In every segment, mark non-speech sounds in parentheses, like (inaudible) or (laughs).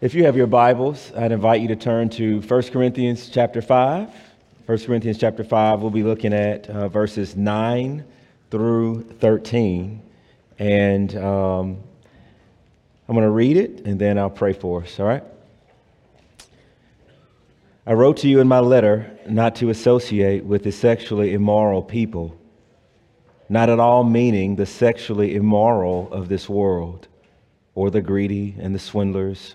If you have your Bibles, I'd invite you to turn to 1 Corinthians chapter 5. 1 Corinthians chapter 5, we'll be looking at uh, verses 9 through 13. And um, I'm going to read it and then I'll pray for us, all right? I wrote to you in my letter not to associate with the sexually immoral people, not at all meaning the sexually immoral of this world, or the greedy and the swindlers,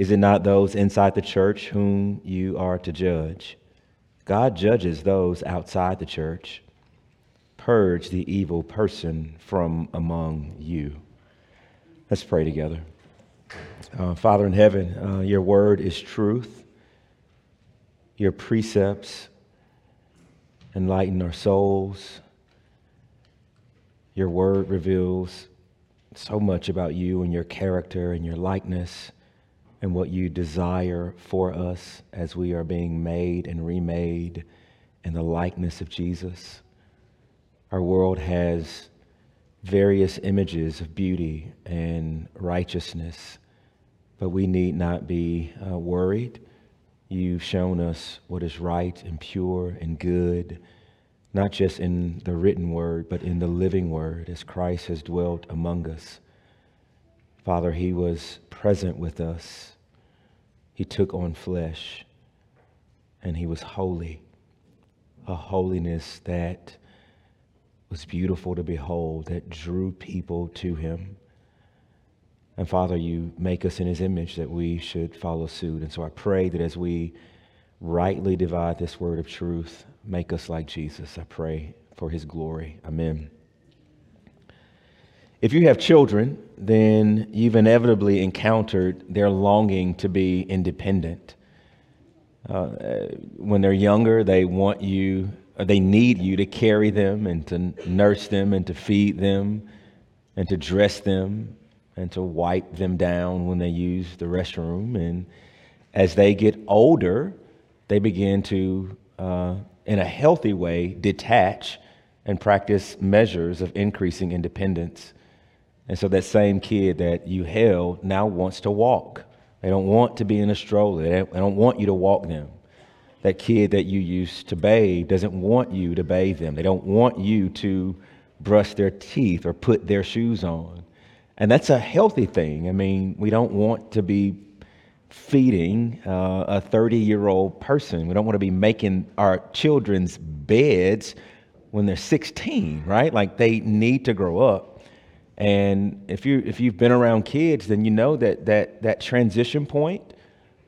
Is it not those inside the church whom you are to judge? God judges those outside the church. Purge the evil person from among you. Let's pray together. Uh, Father in heaven, uh, your word is truth your precepts enlighten our souls. Your word reveals so much about you and your character and your likeness and what you desire for us as we are being made and remade in the likeness of Jesus. Our world has various images of beauty and righteousness, but we need not be uh, worried You've shown us what is right and pure and good, not just in the written word, but in the living word as Christ has dwelt among us. Father, He was present with us. He took on flesh, and He was holy, a holiness that was beautiful to behold, that drew people to Him. And Father, you make us in his image that we should follow suit. And so I pray that as we rightly divide this word of truth, make us like Jesus. I pray for his glory. Amen. If you have children, then you've inevitably encountered their longing to be independent. Uh, when they're younger, they want you, or they need you to carry them and to nurse them and to feed them and to dress them and to wipe them down when they use the restroom. And as they get older, they begin to, uh, in a healthy way, detach and practice measures of increasing independence. And so that same kid that you held now wants to walk. They don't want to be in a stroller. They don't, want you to walk them. That kid that you used to bathe doesn't want you to bathe them. They don't want you to brush their teeth or put their shoes on. And that's a healthy thing. I mean, we don't want to be feeding uh, a 30 year old person. We don't want to be making our children's beds when they're 16, right? Like they need to grow up. And if you if you've been around kids, then you know that that that transition point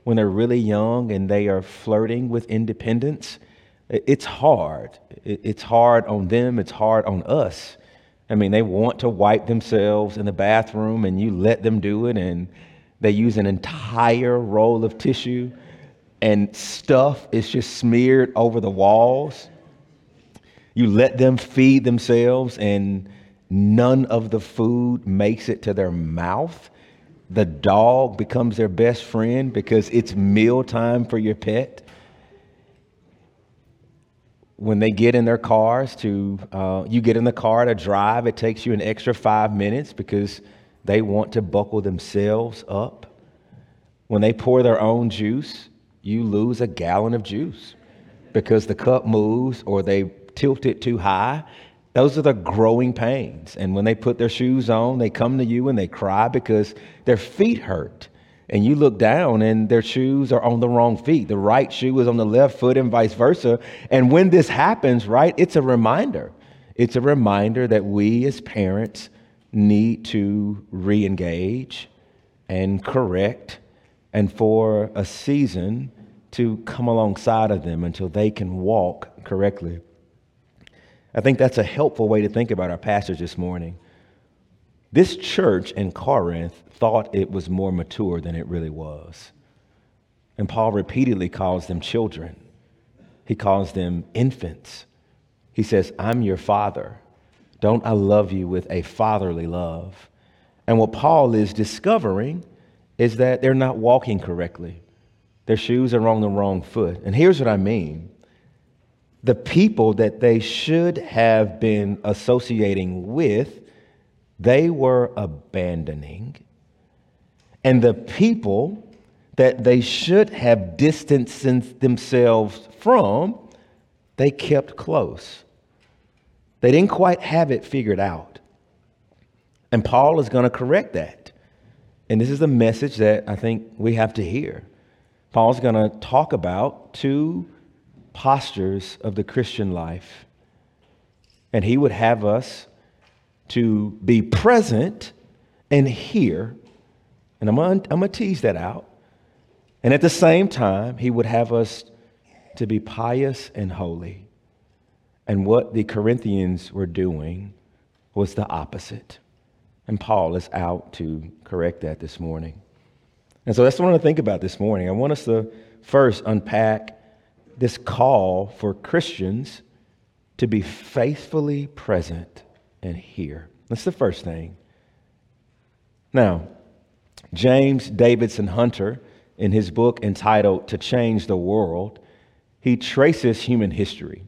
when they're really young and they are flirting with independence, it's hard. It's hard on them. It's hard on us. I mean, they want to wipe themselves in the bathroom and you let them do it, and they use an entire roll of tissue, and stuff is just smeared over the walls. You let them feed themselves, and none of the food makes it to their mouth. The dog becomes their best friend because it's mealtime for your pet when they get in their cars to uh, you get in the car to drive it takes you an extra five minutes because they want to buckle themselves up when they pour their own juice you lose a gallon of juice because the cup moves or they tilt it too high those are the growing pains and when they put their shoes on they come to you and they cry because their feet hurt and you look down and their shoes are on the wrong feet. The right shoe is on the left foot and vice versa. And when this happens, right, it's a reminder. It's a reminder that we as parents need to re engage and correct and for a season to come alongside of them until they can walk correctly. I think that's a helpful way to think about our passage this morning. This church in Corinth thought it was more mature than it really was. And Paul repeatedly calls them children, he calls them infants. He says, I'm your father. Don't I love you with a fatherly love? And what Paul is discovering is that they're not walking correctly. Their shoes are on the wrong foot. And here's what I mean the people that they should have been associating with, they were abandoning. And the people that they should have distanced themselves from, they kept close. They didn't quite have it figured out. And Paul is going to correct that. And this is a message that I think we have to hear. Paul's going to talk about two postures of the Christian life. And he would have us to be present and hear. And I'm going to tease that out. And at the same time, he would have us to be pious and holy. And what the Corinthians were doing was the opposite. And Paul is out to correct that this morning. And so that's what I want to think about this morning. I want us to first unpack this call for Christians to be faithfully present and hear. That's the first thing. Now, James Davidson Hunter, in his book entitled To Change the World, he traces human history.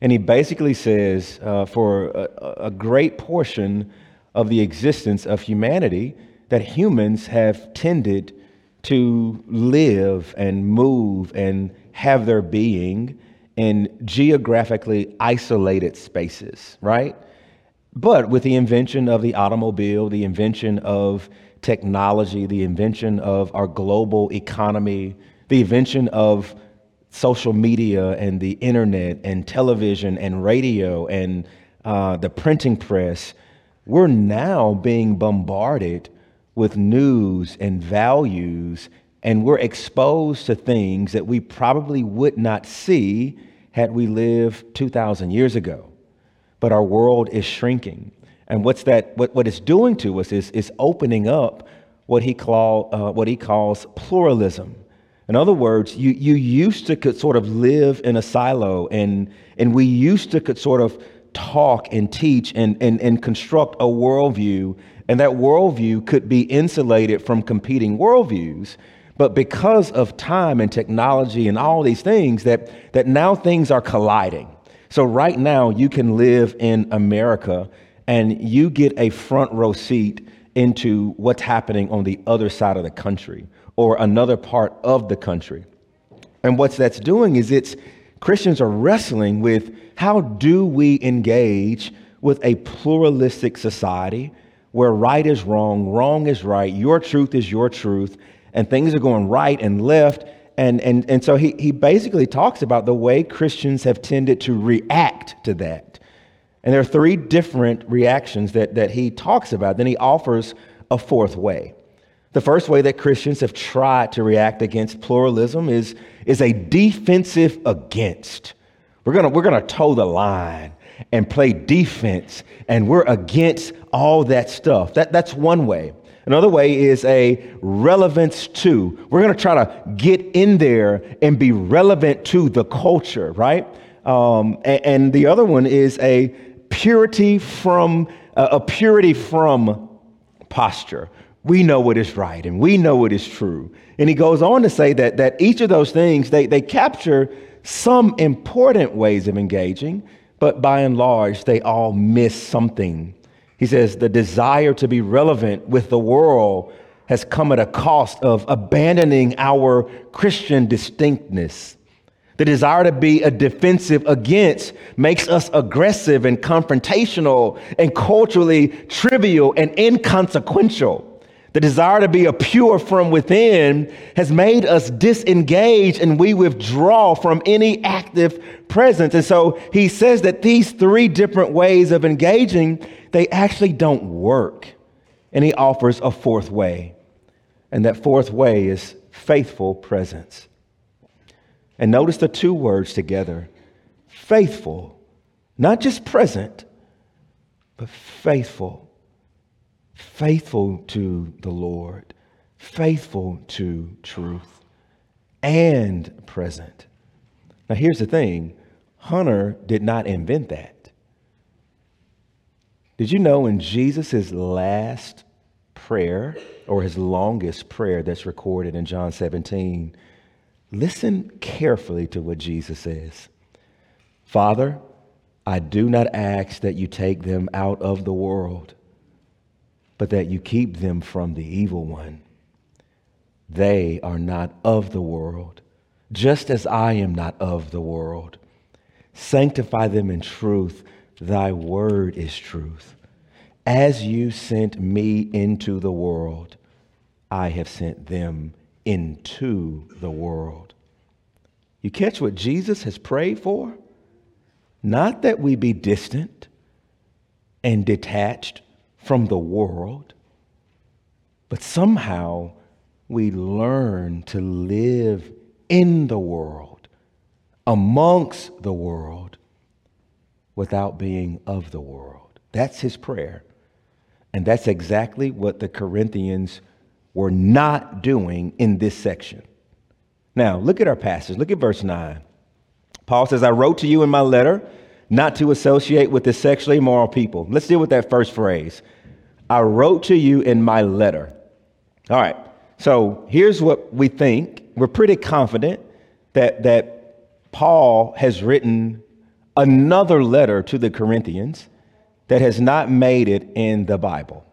And he basically says uh, for a, a great portion of the existence of humanity, that humans have tended to live and move and have their being in geographically isolated spaces, right? But with the invention of the automobile, the invention of technology, the invention of our global economy, the invention of social media and the internet and television and radio and uh, the printing press, we're now being bombarded with news and values, and we're exposed to things that we probably would not see had we lived 2,000 years ago. But our world is shrinking. And what's that, what, what it's doing to us is, is opening up what he, call, uh, what he calls pluralism in other words, you, you used to could sort of live in a silo, and, and we used to could sort of talk and teach and, and, and construct a worldview, and that worldview could be insulated from competing worldviews. But because of time and technology and all these things, that, that now things are colliding. So, right now, you can live in America and you get a front row seat into what's happening on the other side of the country or another part of the country. And what that's doing is it's Christians are wrestling with how do we engage with a pluralistic society where right is wrong, wrong is right, your truth is your truth, and things are going right and left. And, and, and so he, he basically talks about the way Christians have tended to react to that. And there are three different reactions that, that he talks about. Then he offers a fourth way. The first way that Christians have tried to react against pluralism is, is a defensive against. We're going we're going to toe the line and play defense, and we're against all that stuff. That, that's one way. Another way is a relevance to. We're going to try to get in there and be relevant to the culture, right? Um, and, and, the other one is a purity from uh, a purity from posture we know what is right and we know what is true. And he goes on to say that, that each of those things, they, they capture some important ways of engaging, but by and large, they all miss something. He says the desire to be relevant with the world has come at a cost of abandoning our Christian distinctness. The desire to be a defensive against makes us aggressive and confrontational and culturally trivial and inconsequential. The desire to be a pure from within has made us disengage and we withdraw from any active presence. And so he says that these three different ways of engaging, they actually don't work. And he offers a fourth way. And that fourth way is faithful presence. And notice the two words together faithful, not just present, but faithful faithful to the Lord, faithful to truth. and present. Now, here's the thing Hunter did not invent that. Did you know in Jesus' last prayer, or his longest prayer that's recorded in John 17, listen carefully to what Jesus says Father, I do not ask that you take them out of the world, but that you keep them from the evil one. They are not of the world, just as I am not of the world. Sanctify them in truth. Thy word is truth. As you sent me into the world, I have sent them into the world. You catch what Jesus has prayed for? Not that we be distant and detached from the world, but somehow we learn to live in the world, amongst the world, without being of the world. That's his prayer. And that's exactly what the Corinthians were not doing in this section. Now, look at our passage. Look at verse 9. Paul says, I wrote to you in my letter not to associate with the sexually immoral people. Let's deal with that first phrase. I wrote to you in my letter. All right. So here's what we think. We're pretty confident that, that Paul has written another letter to the Corinthians that has not made it in the Bible.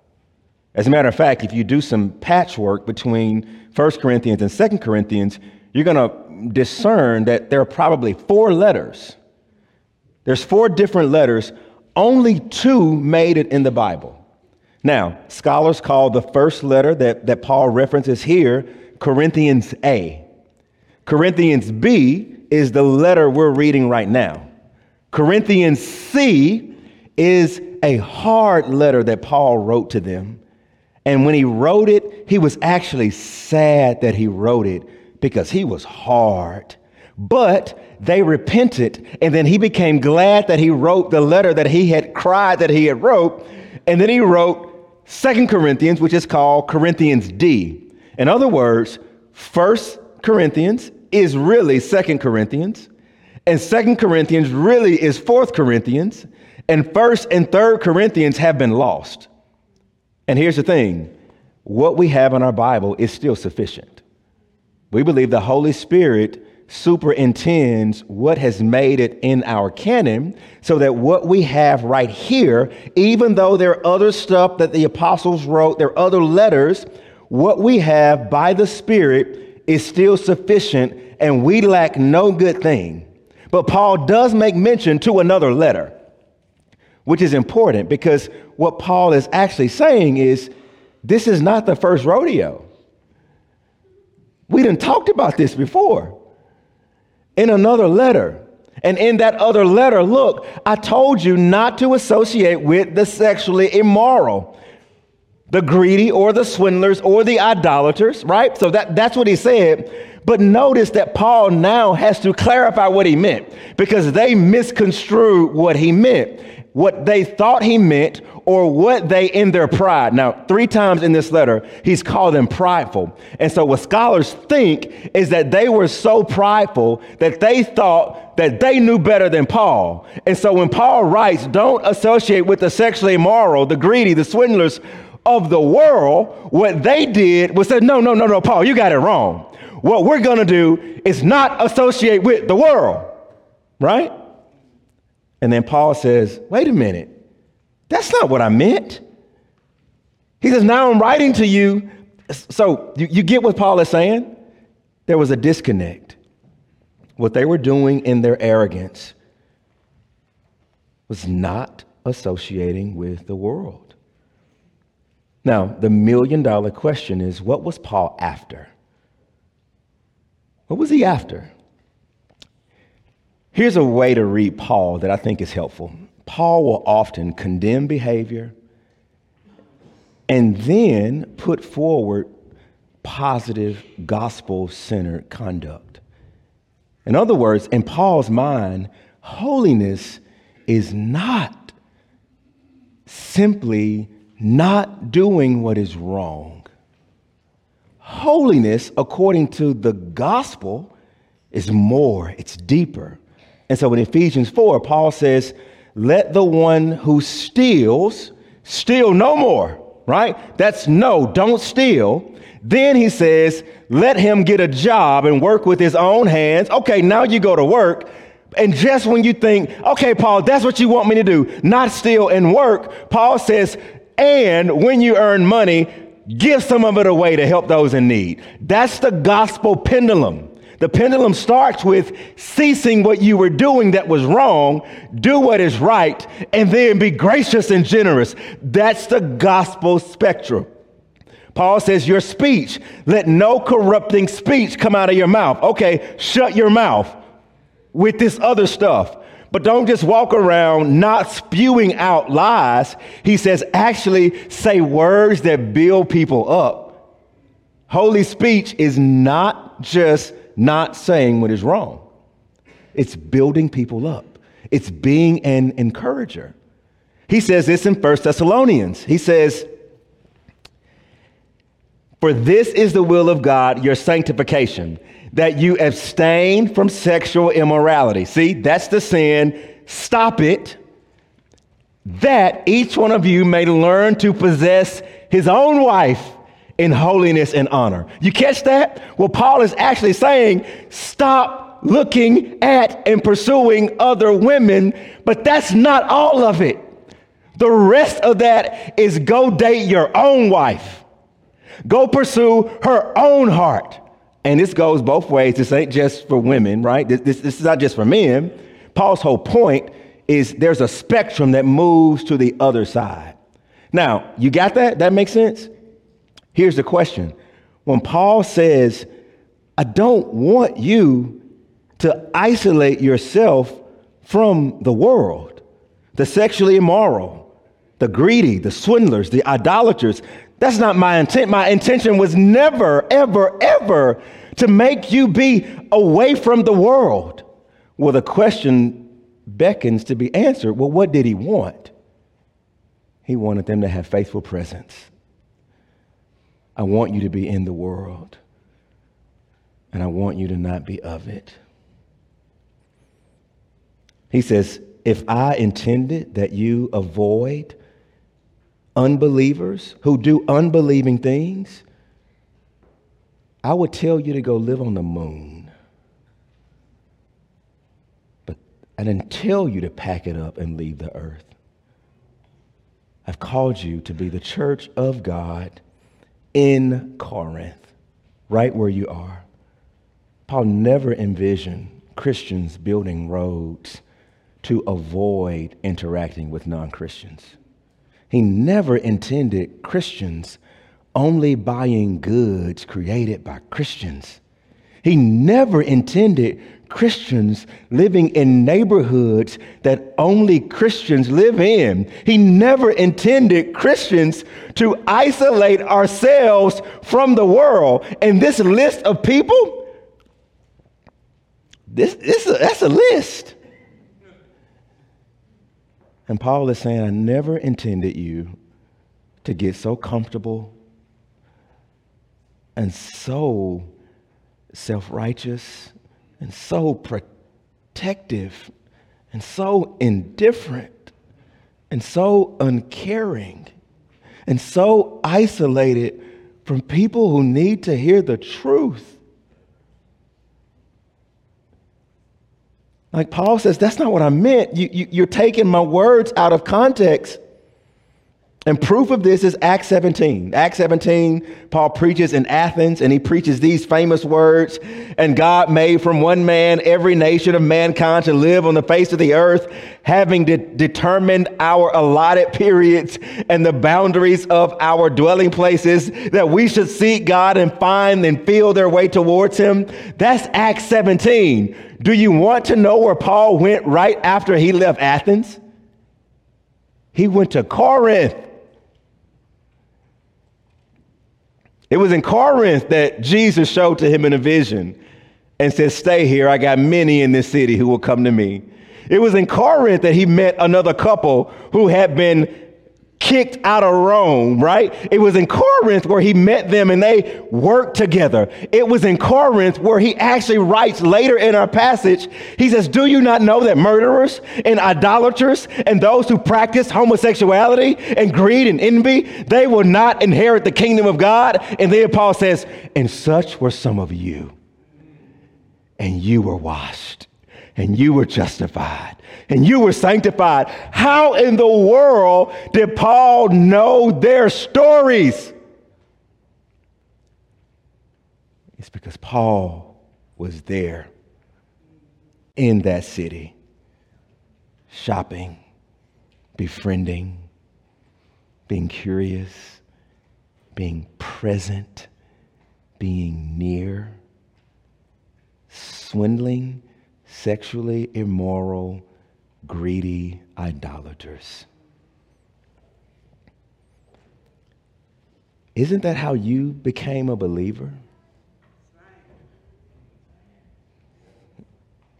As a matter of fact, if you do some patchwork between 1 Corinthians and 2 Corinthians, you're going to discern that there are probably four letters. There's four different letters, only two made it in the Bible. Now, scholars call the first letter that, that Paul references here Corinthians A. Corinthians B is the letter we're reading right now. Corinthians C is a hard letter that Paul wrote to them. And when he wrote it, he was actually sad that he wrote it because he was hard. But they repented, and then he became glad that he wrote the letter that he had cried that he had wrote. And then he wrote Second Corinthians, which is called Corinthians D. In other words, First Corinthians is really Second Corinthians, and Second Corinthians really is Fourth Corinthians, and First and Third Corinthians have been lost. And here's the thing what we have in our Bible is still sufficient. We believe the Holy Spirit superintends what has made it in our canon so that what we have right here, even though there are other stuff that the apostles wrote, there are other letters, what we have by the Spirit is still sufficient and we lack no good thing. But Paul does make mention to another letter which is important because what Paul is actually saying is this is not the first rodeo. We didn't talked about this before in another letter. And in that other letter, look, I told you not to associate with the sexually immoral, the greedy or the swindlers or the idolaters, right? So that, that's what he said. But notice that Paul now has to clarify what he meant because they misconstrued what he meant what they thought he meant or what they in their pride. Now, three times in this letter, he's called them prideful. And so, what scholars think is that they were so prideful that they thought that they knew better than Paul. And so, when Paul writes, don't associate with the sexually immoral, the greedy, the swindlers of the world, what they did was say, no, no, no, no, Paul, you got it wrong. What we're going to do is not associate with the world, right? And then Paul says, wait a minute, that's not what I meant. He says, now I'm writing to you. So you, you get what Paul is saying? There was a disconnect. What they were doing in their arrogance was not associating with the world. Now, the million dollar question is what was Paul after? What was he after? Here's a way to read Paul that I think is helpful. Paul will often condemn behavior and then put forward positive gospel centered conduct. In other words, in Paul's mind, holiness is not simply not doing what is wrong. holiness, according to the gospel, is more, it's deeper. And so in Ephesians 4, Paul says, Let the one who steals steal no more, right? That's no, don't steal. Then he says, Let him get a job and work with his own hands. Okay, now you go to work. And just when you think, okay, Paul, that's what you want me to do, not steal and work, Paul says, and when you earn money, give some of it away to help those in need. That's the gospel pendulum. The pendulum starts with ceasing what you were doing that was wrong, do what is right, and then be gracious and generous. That's the gospel spectrum. Paul says, Your speech, let no corrupting speech come out of your mouth. Okay, shut your mouth with this other stuff. But don't just walk around not spewing out lies. He says, actually say words that build people up. Holy speech is not just not saying what is wrong, it's building people up, it's being an encourager. He says this in 1 Thessalonians. He says, For this is the will of God, your sanctification, that you abstain from sexual immorality. See, that's the sin. Stop it. That each one of you may learn to possess his own wife in holiness and honor. You catch that? Well, Paul is actually saying, stop looking at and pursuing other women, but that's not all of it. The rest of that is go date your own wife. Go pursue her own heart. And this goes both ways. This ain't just for women, right? This, this, this is not just for men. Paul's whole point is there's a spectrum that moves to the other side. Now, you got that? That makes sense? Here's the question when Paul says, I don't want you to isolate yourself from the world, the sexually immoral, the greedy, the swindlers, the idolaters. That's not my intent. My intention was never, ever, ever to make you be away from the world. Well, the question beckons to be answered. Well, what did he want? He wanted them to have faithful presence. I want you to be in the world, and I want you to not be of it. He says, If I intended that you avoid unbelievers who do unbelieving things, I would tell you to go live on the moon. But I didn't tell you to pack it up and leave the earth. I've called you to be the church of God in Corinth, right where you are. Paul never envisioned Christians building roads to avoid interacting with non Christians. He never intended Christians only buying goods created by Christians. He never intended Christians living in neighborhoods that only Christians live in. He never intended Christians to isolate ourselves from the world. And this list of people, this, this that's a list. And Paul is saying, I never intended you to get so comfortable and so self righteous and so protective and so indifferent and so uncaring and so isolated from people who need to hear the truth. Like Paul says, that's not what I meant. You, you, you're taking my words out of context. And proof of this is Acts 17. Acts 17, Paul preaches in Athens and he preaches these famous words. And God made from one man every nation of mankind to live on the face of the earth, having de- determined our allotted periods and the boundaries of our dwelling places, that we should seek God and find and feel their way towards him. That's Acts 17. Do you want to know where Paul went right after he left Athens? He went to Corinth. It was in Corinth that Jesus showed to him in a vision and said, Stay here. I got many in this city who will come to me. It was in Corinth that he met another couple who had been kicked out of Rome, right? It was in Corinth where he met them and they worked together. It was in Corinth where he actually writes later in our passage, he says, Do you not know that murderers and idolaters and those who practice homosexuality and greed and envy, they will not inherit the kingdom of God? And then Paul says, And such were some of you, and you were washed and you were justified and you were sanctified. How in the world did Paul know their stories? It's because Paul was there in that city, shopping, befriending, being curious, being present, being near, swindling sexually immoral, greedy idolaters. Isn't that how you became a believer?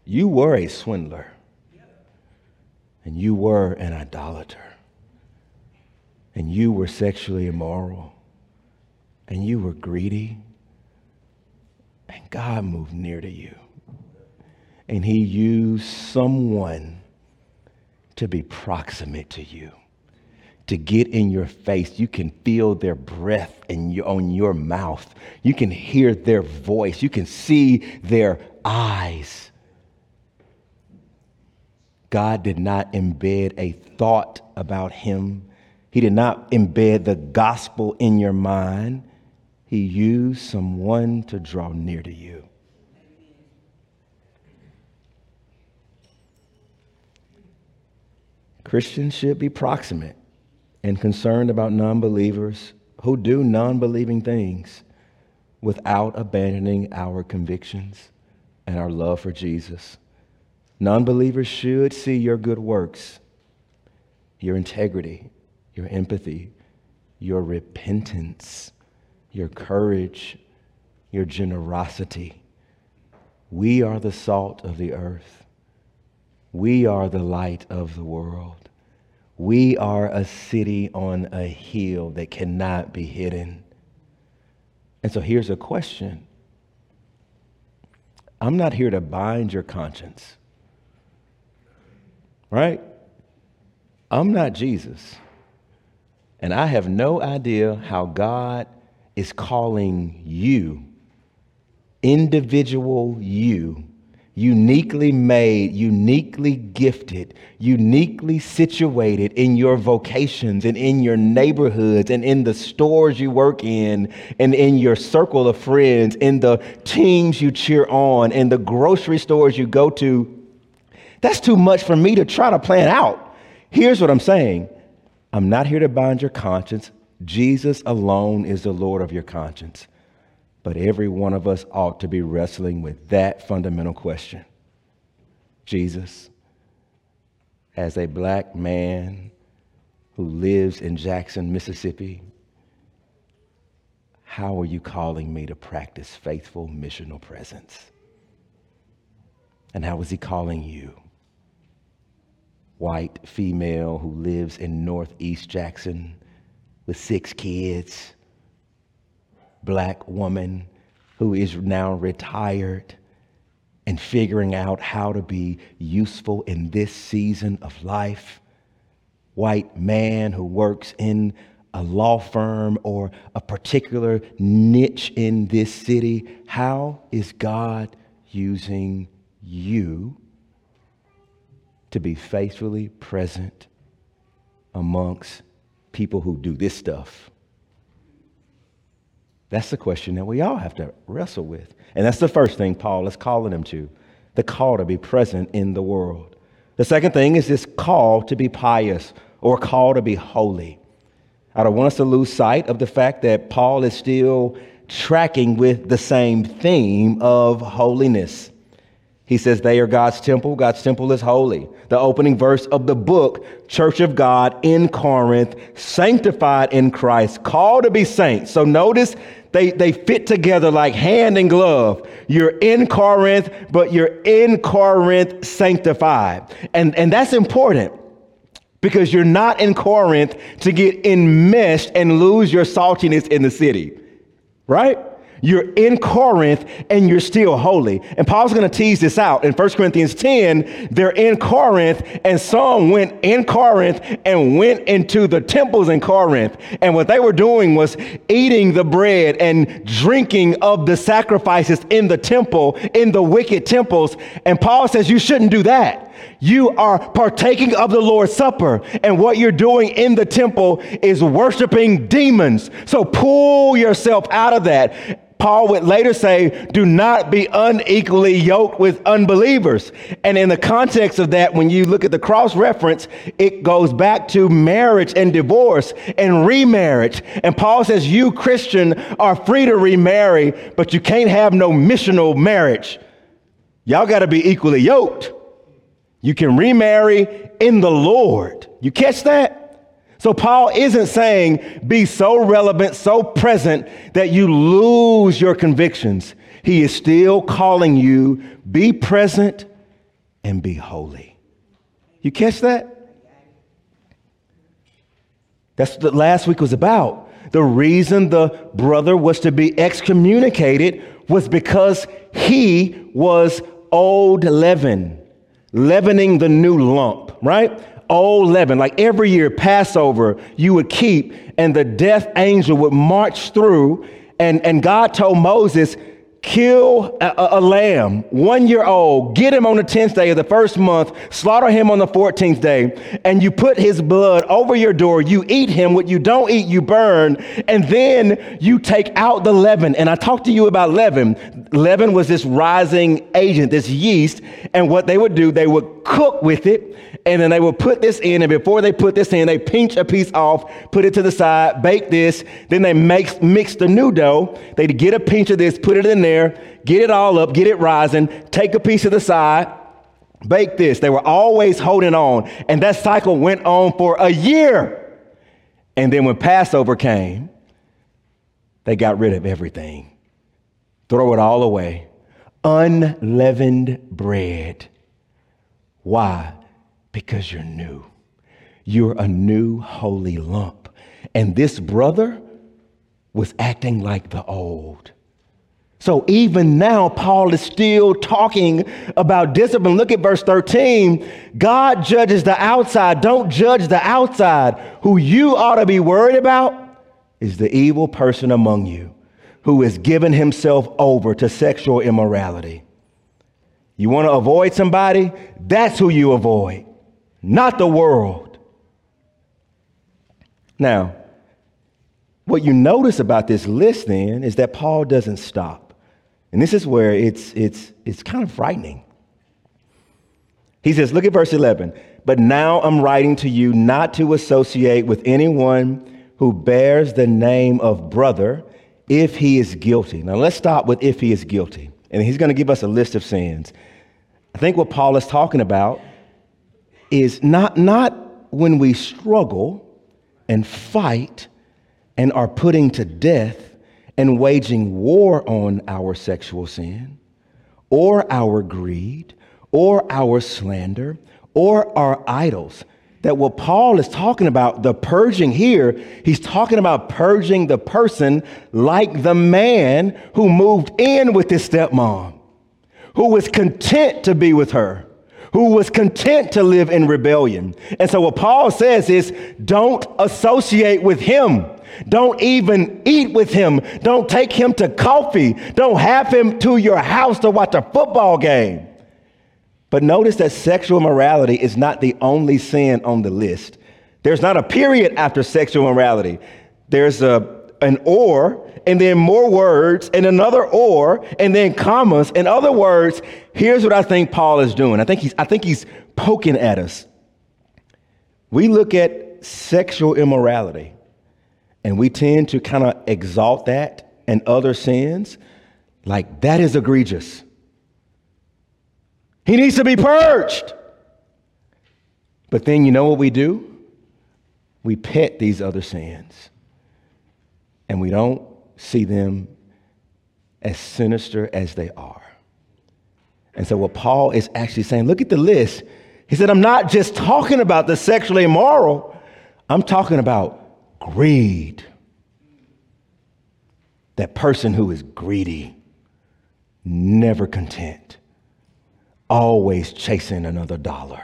You were a swindler, and you were an idolater, and you were sexually immoral, and you were greedy, and God moved near to you and he used someone to be proximate to you, to get in your face. You can feel their breath in your, on your mouth. You can hear their voice. You can see their eyes. God did not embed a thought about him. He did not embed the gospel in your mind. He used someone to draw near to you. Christians should be proximate and concerned about non believers who do non believing things without abandoning our convictions and our love for Jesus. Non believers should see your good works, your integrity, your empathy, your repentance, your courage, your generosity. We are the salt of the earth. We are the light of the world. We are a city on a hill that cannot be hidden. And so here's a question I'm not here to bind your conscience, right? I'm not Jesus. And I have no idea how God is calling you, individual you, uniquely made, uniquely gifted, uniquely situated in your vocations and in your neighborhoods and in the stores you work in and in your circle of friends, in the teams you cheer on, in the grocery stores you go to. That's too much for me to try to plan out. Here's what I'm saying I'm not here to bind your conscience. Jesus alone is the Lord of your conscience. But every one of us ought to be wrestling with that fundamental question Jesus, as a black man who lives in Jackson, Mississippi, how are you calling me to practice faithful missional presence? And how is he calling you? White female who lives in Northeast Jackson with six kids black woman who is now retired and figuring out how to be useful in this season of life. White man who works in a law firm or a particular niche in this city. How is God using you to be faithfully present amongst people who do this stuff? That's the question that we all have to wrestle with. And that's the first thing Paul is calling them to the call to be present in the world. The second thing is this call to be pious or call to be holy. I don't want us to lose sight of the fact that Paul is still tracking with the same theme of holiness. He says they are God's temple. God's temple is holy. The opening verse of the book, Church of God in Corinth, sanctified in Christ, called to be saints. So notice they, they fit together like hand and glove. You're in Corinth, but you're in Corinth sanctified. And, and that's important. because you're not in Corinth to get enmeshed and lose your saltiness in the city, right? You're in Corinth and you're still holy. And Paul's going to tease this out in 1 Corinthians 10. They're in Corinth, and some went in Corinth and went into the temples in Corinth. And what they were doing was eating the bread and drinking of the sacrifices in the temple, in the wicked temples. And Paul says, You shouldn't do that. You are partaking of the Lord's Supper, and what you're doing in the temple is worshiping demons. So pull yourself out of that. Paul would later say, do not be unequally yoked with unbelievers. And in the context of that, when you look at the cross reference, it goes back to marriage and divorce and remarriage. And Paul says, you Christian are free to remarry, but you can't have no missional marriage. Y'all got to be equally yoked. You can remarry in the Lord. You catch that? So Paul isn't saying be so relevant, so present that you lose your convictions. He is still calling you be present and be holy. You catch that? That's what last week was about. The reason the brother was to be excommunicated was because he was old leaven, leavening the new lump, right? old leaven. Like every year, Passover, you would keep, and the death angel would march through. And, and God told Moses, kill a, a, lamb, one year old, get him on the 10th day of the first month, slaughter him on the 14th day, and you put his blood over your door. You eat him. What you don't eat, you burn. And then you take out the leaven. And I talked to you about leaven. Leaven was this rising agent, this yeast. And what they would do, they would cook with it and then they will put this in, and before they put this in, they pinch a piece off, put it to the side, bake this, then they make, mix the new dough. They get a pinch of this, put it in there, get it all up, get it rising, take a piece of the side, bake this. They were always holding on, and that cycle went on for a year. And then when Passover came, they got rid of everything, throw it all away. Unleavened bread. Why? Because you're new. You're a new holy lump. And this brother was acting like the old. So even now, Paul is still talking about discipline. Look at verse 13. God judges the outside. Don't judge the outside. Who you ought to be worried about is the evil person among you who has given himself over to sexual immorality. You want to avoid somebody? That's who you avoid not the world. Now, what you notice about this list then is that Paul doesn't stop. And this is where it's, it's, it's kind of frightening. He says, look at verse 11. But now I'm writing to you not to associate with anyone who bears the name of brother if he is guilty. Now let's stop with if he is guilty. And he's going to give us a list of sins. I think what Paul is talking about is not, not when we struggle and fight and are putting to death and waging war on our sexual sin or our greed or our slander or our idols. That what Paul is talking about, the purging here, he's talking about purging the person like the man who moved in with his stepmom, who was content to be with her who was content to live in rebellion. And so what Paul says is don't associate with him. Don't even eat with him. Don't take him to coffee. Don't have him to your house to watch a football game. But notice that sexual morality is not the only sin on the list. There's not a period after sexual morality. There's a an or, and then more words, and another or, and then commas. In other words, here's what I think Paul is doing. I think he's, I think he's poking at us. We look at sexual immorality, and we tend to kind of exalt that and other sins like that is egregious. He needs to be purged. But then you know what we do? We pet these other sins and we don't see them as sinister as they are. And so, what Paul is actually saying, look at the list. He said, I'm not just talking about the sexually immoral, I'm talking about greed. That person who is greedy, never content, always chasing another dollar,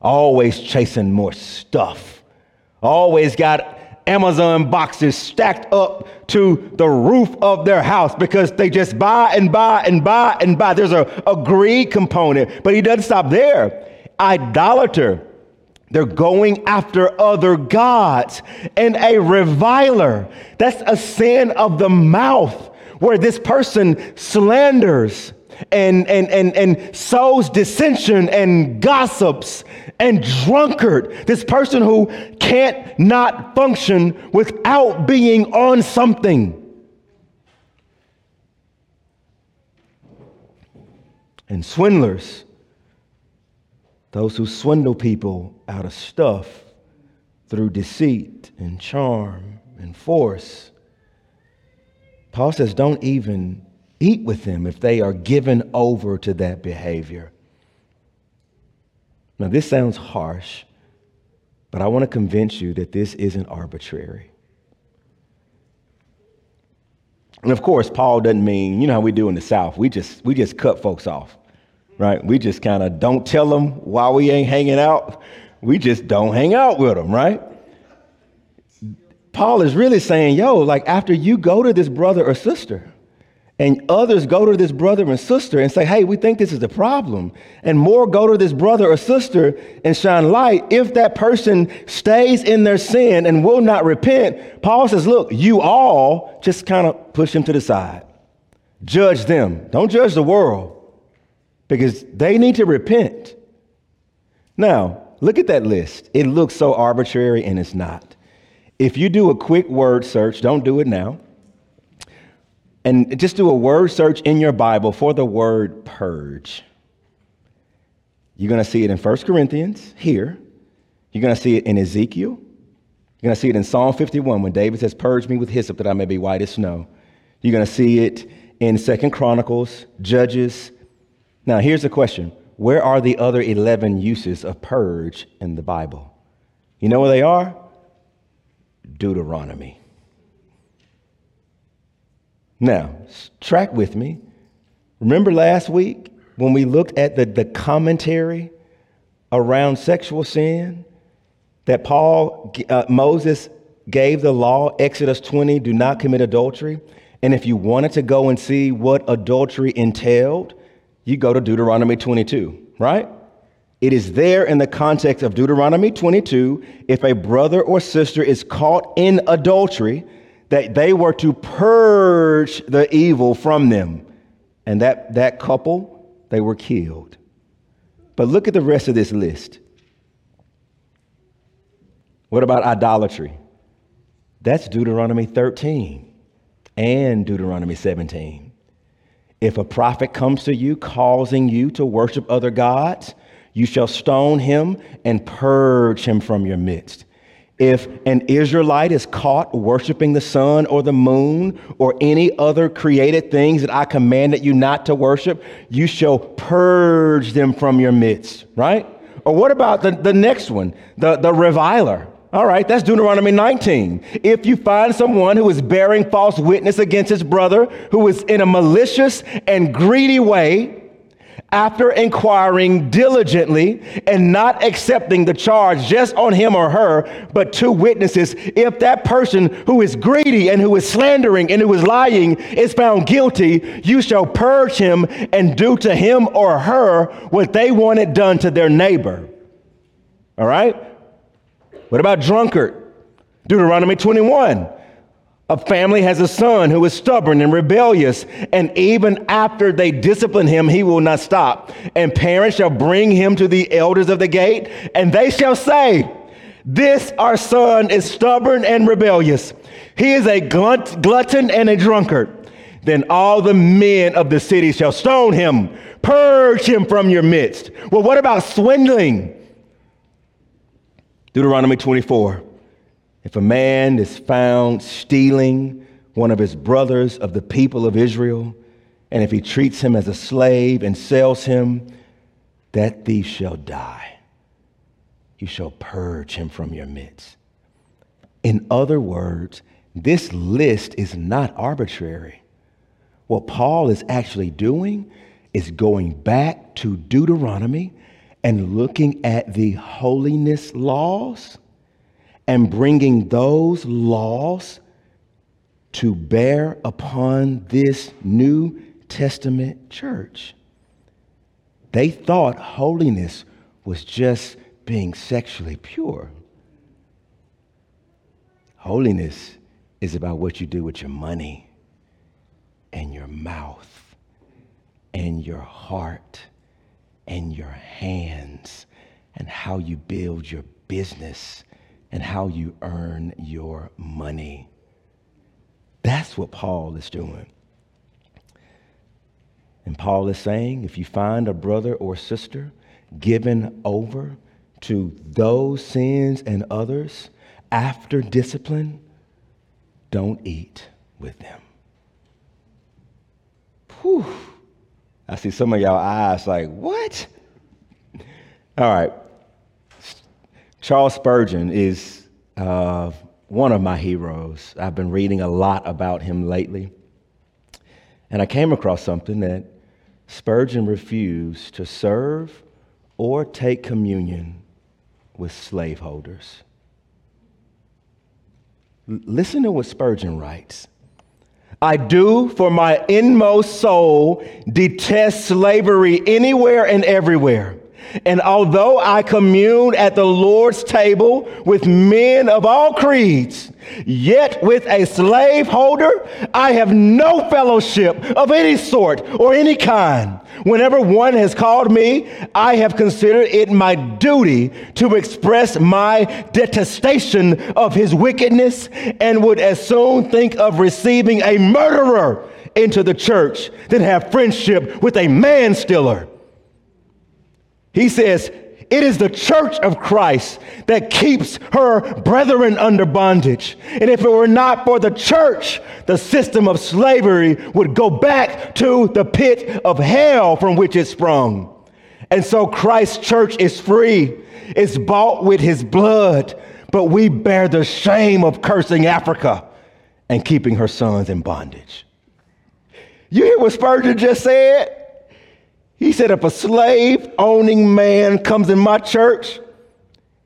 always chasing more stuff, always got Amazon boxes stacked up to the roof of their house because they just buy and buy and buy and buy. There's a, a greed component, but he doesn't stop there. Idolater. They're going after other gods and a reviler. That's a sin of the mouth where this person slanders and, and, and, and sows dissension and gossips and drunkard. This person who can't not function without being on something. And swindlers, those who swindle people out of stuff through deceit and charm and force. Paul says, don't even eat with them if they are given over to that behavior. Now, this sounds harsh, but I want to convince you that this isn't arbitrary. And of course, Paul doesn't mean, you know how we do in the South, we just, we just cut folks off, right? We just kind of don't tell them why we ain't hanging out. We just don't hang out with them, right? Paul is really saying, yo, like after you go to this brother or sister, and others go to this brother and sister and say, hey, we think this is a problem. And more go to this brother or sister and shine light. If that person stays in their sin and will not repent, Paul says, look, you all just kind of push them to the side. Judge them. Don't judge the world because they need to repent. Now, look at that list. It looks so arbitrary and it's not. If you do a quick word search, don't do it now and just do a word search in your Bible for the word purge. You're going to see it in 1 Corinthians here. You're going to see it in Ezekiel. You're going to see it in Psalm 51 when David says, Purge me with hyssop that I may be white as snow. You're going to see it in Second Chronicles, Judges. Now, here's the question Where are the other 11 uses of purge in the Bible? You know where they are? Deuteronomy. Now, track with me. Remember last week when we looked at the, the commentary around sexual sin that Paul, uh, Moses gave the law, Exodus 20, do not commit adultery. And if you wanted to go and see what adultery entailed, you go to Deuteronomy 22, right? It is there in the context of Deuteronomy 22. If a brother or sister is caught in adultery, that they were to purge the evil from them. And that, that couple, they were killed. But look at the rest of this list. What about idolatry? That's Deuteronomy 13 and Deuteronomy 17. If a prophet comes to you causing you to worship other gods, you shall stone him and purge him from your midst. If an Israelite is caught worshiping the sun or the moon or any other created things that I commanded you not to worship, you shall purge them from your midst, right? Or what about the, the next one, the, the reviler? All right, that's Deuteronomy 19. If you find someone who is bearing false witness against his brother, who is in a malicious and greedy way, after inquiring diligently and not accepting the charge just on him or her, but two witnesses, if that person who is greedy and who is slandering and who is lying is found guilty, you shall purge him and do to him or her what they wanted done to their neighbor. All right? What about drunkard? Deuteronomy 21. A family has a son who is stubborn and rebellious, and even after they discipline him, he will not stop. And parents shall bring him to the elders of the gate, and they shall say, This our son is stubborn and rebellious. He is a glut- glutton and a drunkard. Then all the men of the city shall stone him, purge him from your midst. Well, what about swindling? Deuteronomy 24. If a man is found stealing one of his brothers of the people of Israel, and if he treats him as a slave and sells him, that thief shall die. you shall purge him from your midst. In other words, this list is not arbitrary. What Paul is actually doing is going back to Deuteronomy and looking at the holiness laws and bringing those laws to bear upon this New Testament church. They thought holiness was just being sexually pure. Holiness is about what you do with your money and your mouth and your heart and your hands and how you build your business and how you earn your money. That's what Paul is doing. And Paul is saying if you find a brother or sister given over to those sins and others after discipline, don't eat with them. Whew. I see some of y'all eyes like, what? All right. Charles Spurgeon is uh, one of my heroes. I've been reading a lot about him lately. And I came across something that Spurgeon refused to serve or take communion with slaveholders. L- listen to what Spurgeon writes. I do for my inmost soul detest slavery anywhere and everywhere. And although I commune at the Lord's table with men of all creeds, yet with a slaveholder I have no fellowship of any sort or any kind. Whenever one has called me, I have considered it my duty to express my detestation of his wickedness and would as soon think of receiving a murderer into the church than have friendship with a man stealer. He says, it is the church of Christ that keeps her brethren under bondage. And if it were not for the church, the system of slavery would go back to the pit of hell from which it sprung. And so Christ's church is free, it's bought with his blood, but we bear the shame of cursing Africa and keeping her sons in bondage. You hear what Spurgeon just said? He said, if a slave owning man comes in my church,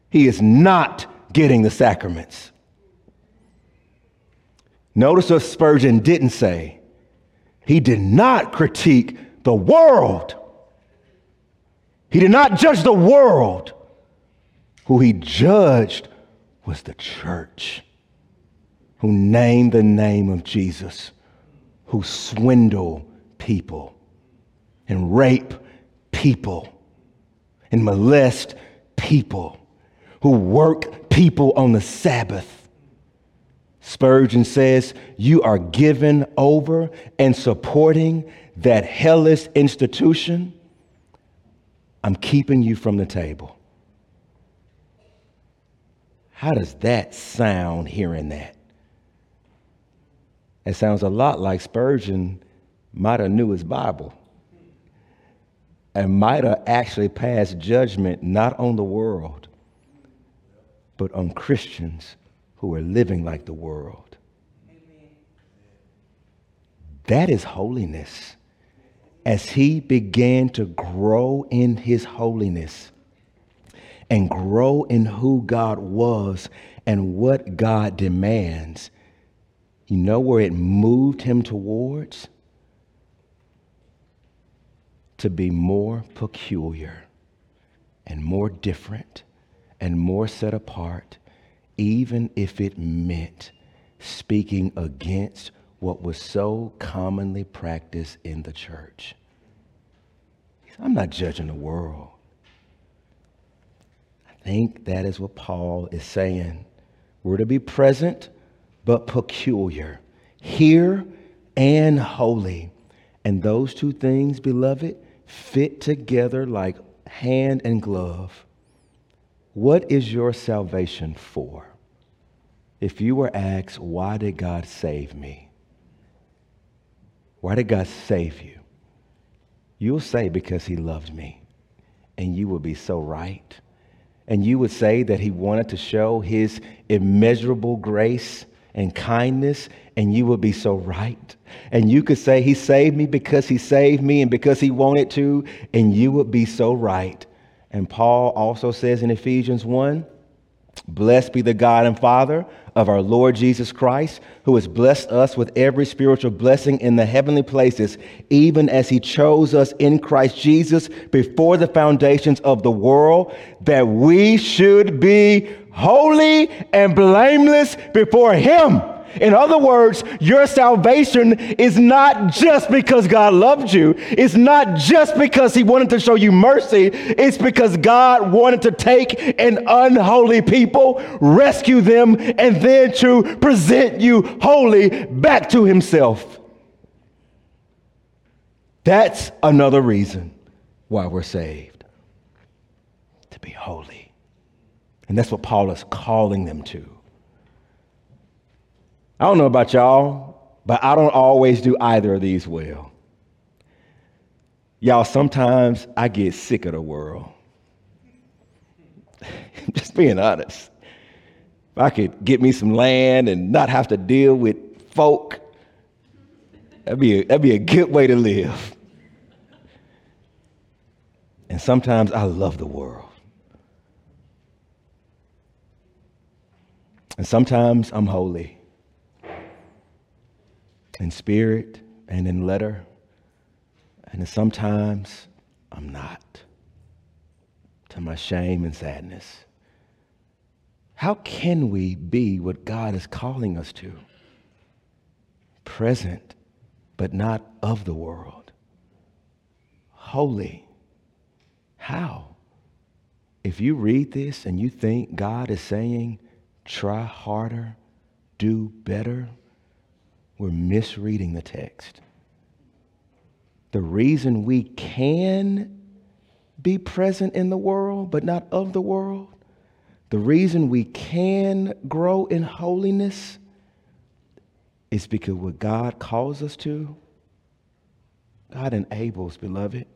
he is not getting the sacraments. Notice what Spurgeon didn't say. He did not critique the world. He did not judge the world. Who he judged was the church, who named the name of Jesus, who swindle people and rape people and molest people, who work people on the Sabbath. Spurgeon says, You are given over and supporting that hellish institution. I'm keeping you from the table. How does that sound hearing that? It sounds a lot like Spurgeon might have knew his Bible and might have actually passed judgment not on the world, but on Christians who are living like the world. Amen. That is holiness. As he began to grow in his holiness and grow in who God was and what God demands, you know where it moved him towards? To be more peculiar and more different and more set apart, even if it meant speaking against what was so commonly practiced in the church. I'm not judging the world. I think that is what Paul is saying. We're to be present, but peculiar, here and holy. And those two things, beloved, fit together like hand and glove. What is your salvation for? If you were asked, why did God save me? Why did God save you? You'll say, because he loved me. And you will be so right. and you would say that he wanted to show his immeasurable grace and kindness, and you would be so right. And you could say, He saved me because He saved me and because He wanted to, and you would be so right. And Paul also says in Ephesians 1 Blessed be the God and Father of our Lord Jesus Christ, who has blessed us with every spiritual blessing in the heavenly places, even as he chose us in Christ Jesus before the foundations of the world, that we should be holy and blameless before him. In other words, your salvation is not just because God loved you. It's not just because he wanted to show you mercy. It's because God wanted to take an unholy people, rescue them, and then to present you holy back to himself. That's another reason why we're saved to be holy. And that's what Paul is calling them to. I don't know about y'all, but I don't always do either of these well. Y'all, sometimes I get sick of the world. (laughs) Just being honest. If I could get me some land and not have to deal with folk, that'd be a, that'd be a good way to live. And sometimes I love the world. And sometimes I'm holy in spirit and in letter. And sometimes I'm not, to my shame and sadness. How can we be what God is calling us to? Present, but not of the world. Holy. How? If you read this and you think God is saying, try harder, do better, we're misreading the text. The reason we can be present in the world, but not of the world, the reason we can grow in holiness is because what God calls us to, God enables, beloved.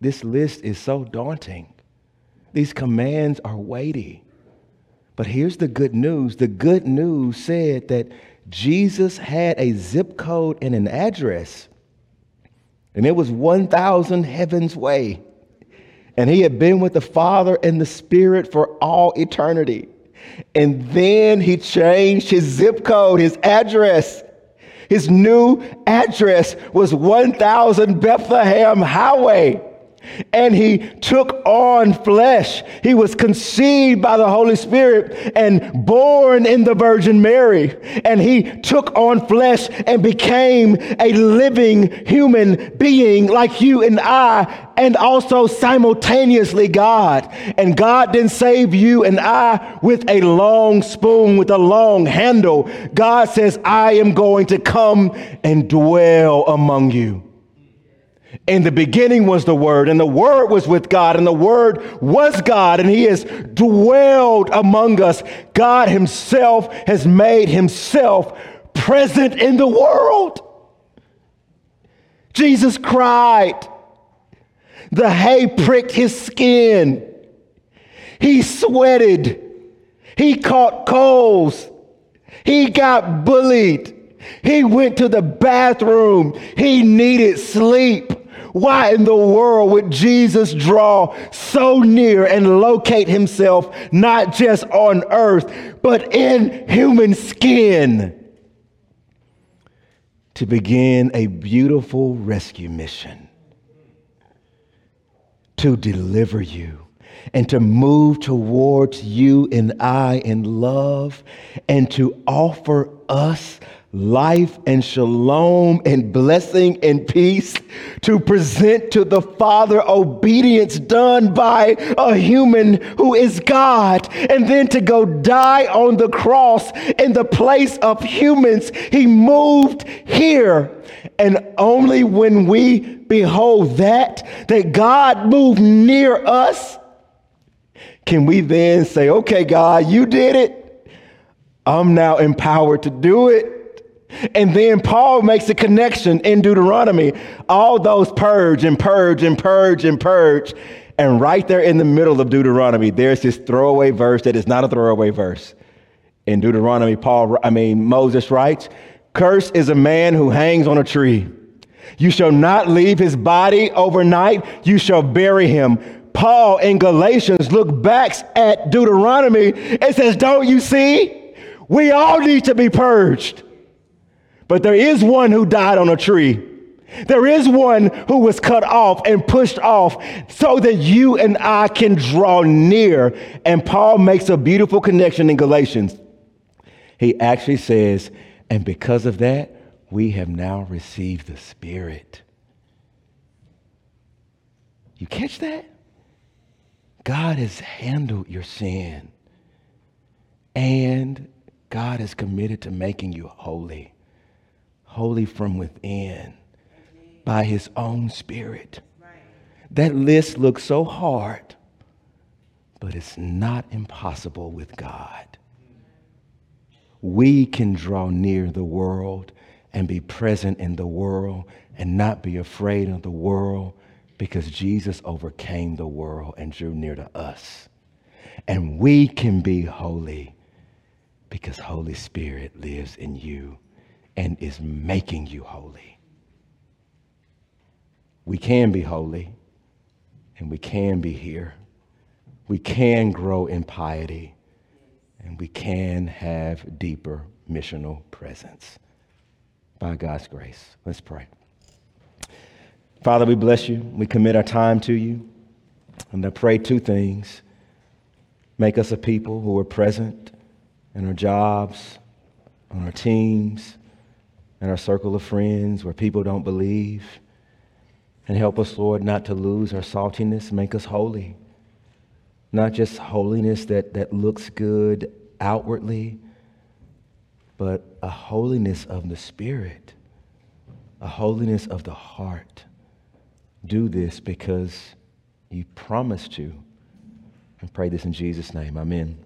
This list is so daunting. These commands are weighty. But here's the good news the good news said that Jesus had a zip code and an address, and it was 1,000 heavens way. And he had been with the Father and the Spirit for all eternity. And then he changed his zip code, his address. His new address was 1000 Bethlehem Highway and he took on flesh. He was conceived by the Holy Spirit and born in the Virgin Mary. And he took on flesh and became a living human being like you and I, and also simultaneously God. And God didn't save you and I with a long spoon, with a long handle. God says, I am going to come and dwell among you. In the beginning was the Word, and the Word was with God, and the Word was God, and He has dwelled among us. God Himself has made Himself present in the world. Jesus cried. The hay pricked his skin. He sweated. He caught colds. He got bullied. He went to the bathroom. He needed sleep. Why in the world would Jesus draw so near and locate himself not just on earth, but in human skin? To begin a beautiful rescue mission, to deliver you and to move towards you and I in love and to offer us life and shalom and blessing and peace to present to the Father obedience done by a human who is God, and then to go die on the cross in the place of humans. He moved here. And only when we behold that, that God moved near us, can we then say, okay, God, you did it. I'm now empowered to do it. And then Paul makes a connection in Deuteronomy. All those purge and purge and purge and purge. And right there in the middle of Deuteronomy, there's this throwaway verse that is not a throwaway verse. In Deuteronomy, Paul, I mean, Moses writes, Cursed is a man who hangs on a tree. You shall not leave his body overnight. You shall bury him. Paul in Galatians look back at Deuteronomy and says, Don't you see? We all need to be purged. But there is one who died on a tree. There is one who was cut off and pushed off so that you and I can draw near. And Paul makes a beautiful connection in Galatians. He actually says, and because of that, we have now received the Spirit. You catch that? God has handled your sin. And God is committed to making you holy, holy from within by his own spirit. That list looks so hard, but it's not impossible with God. We can draw near the world and be present in the world and not be afraid of the world because Jesus overcame the world and drew near to us. And we can be holy because Holy Spirit lives in you and is making you holy. We can be holy and we can be here. We can grow in piety and we can have deeper missional presence by God's grace. Let's pray. Father, we bless you. We commit our time to you. And I pray two things make us a people who are present in our jobs, on our teams, in our circle of friends where people don't believe. And help us, Lord, not to lose our saltiness. Make us holy. Not just holiness that, that looks good outwardly, but a holiness of the Spirit, a holiness of the heart. Do this because you promised to. I pray this in Jesus' name. Amen.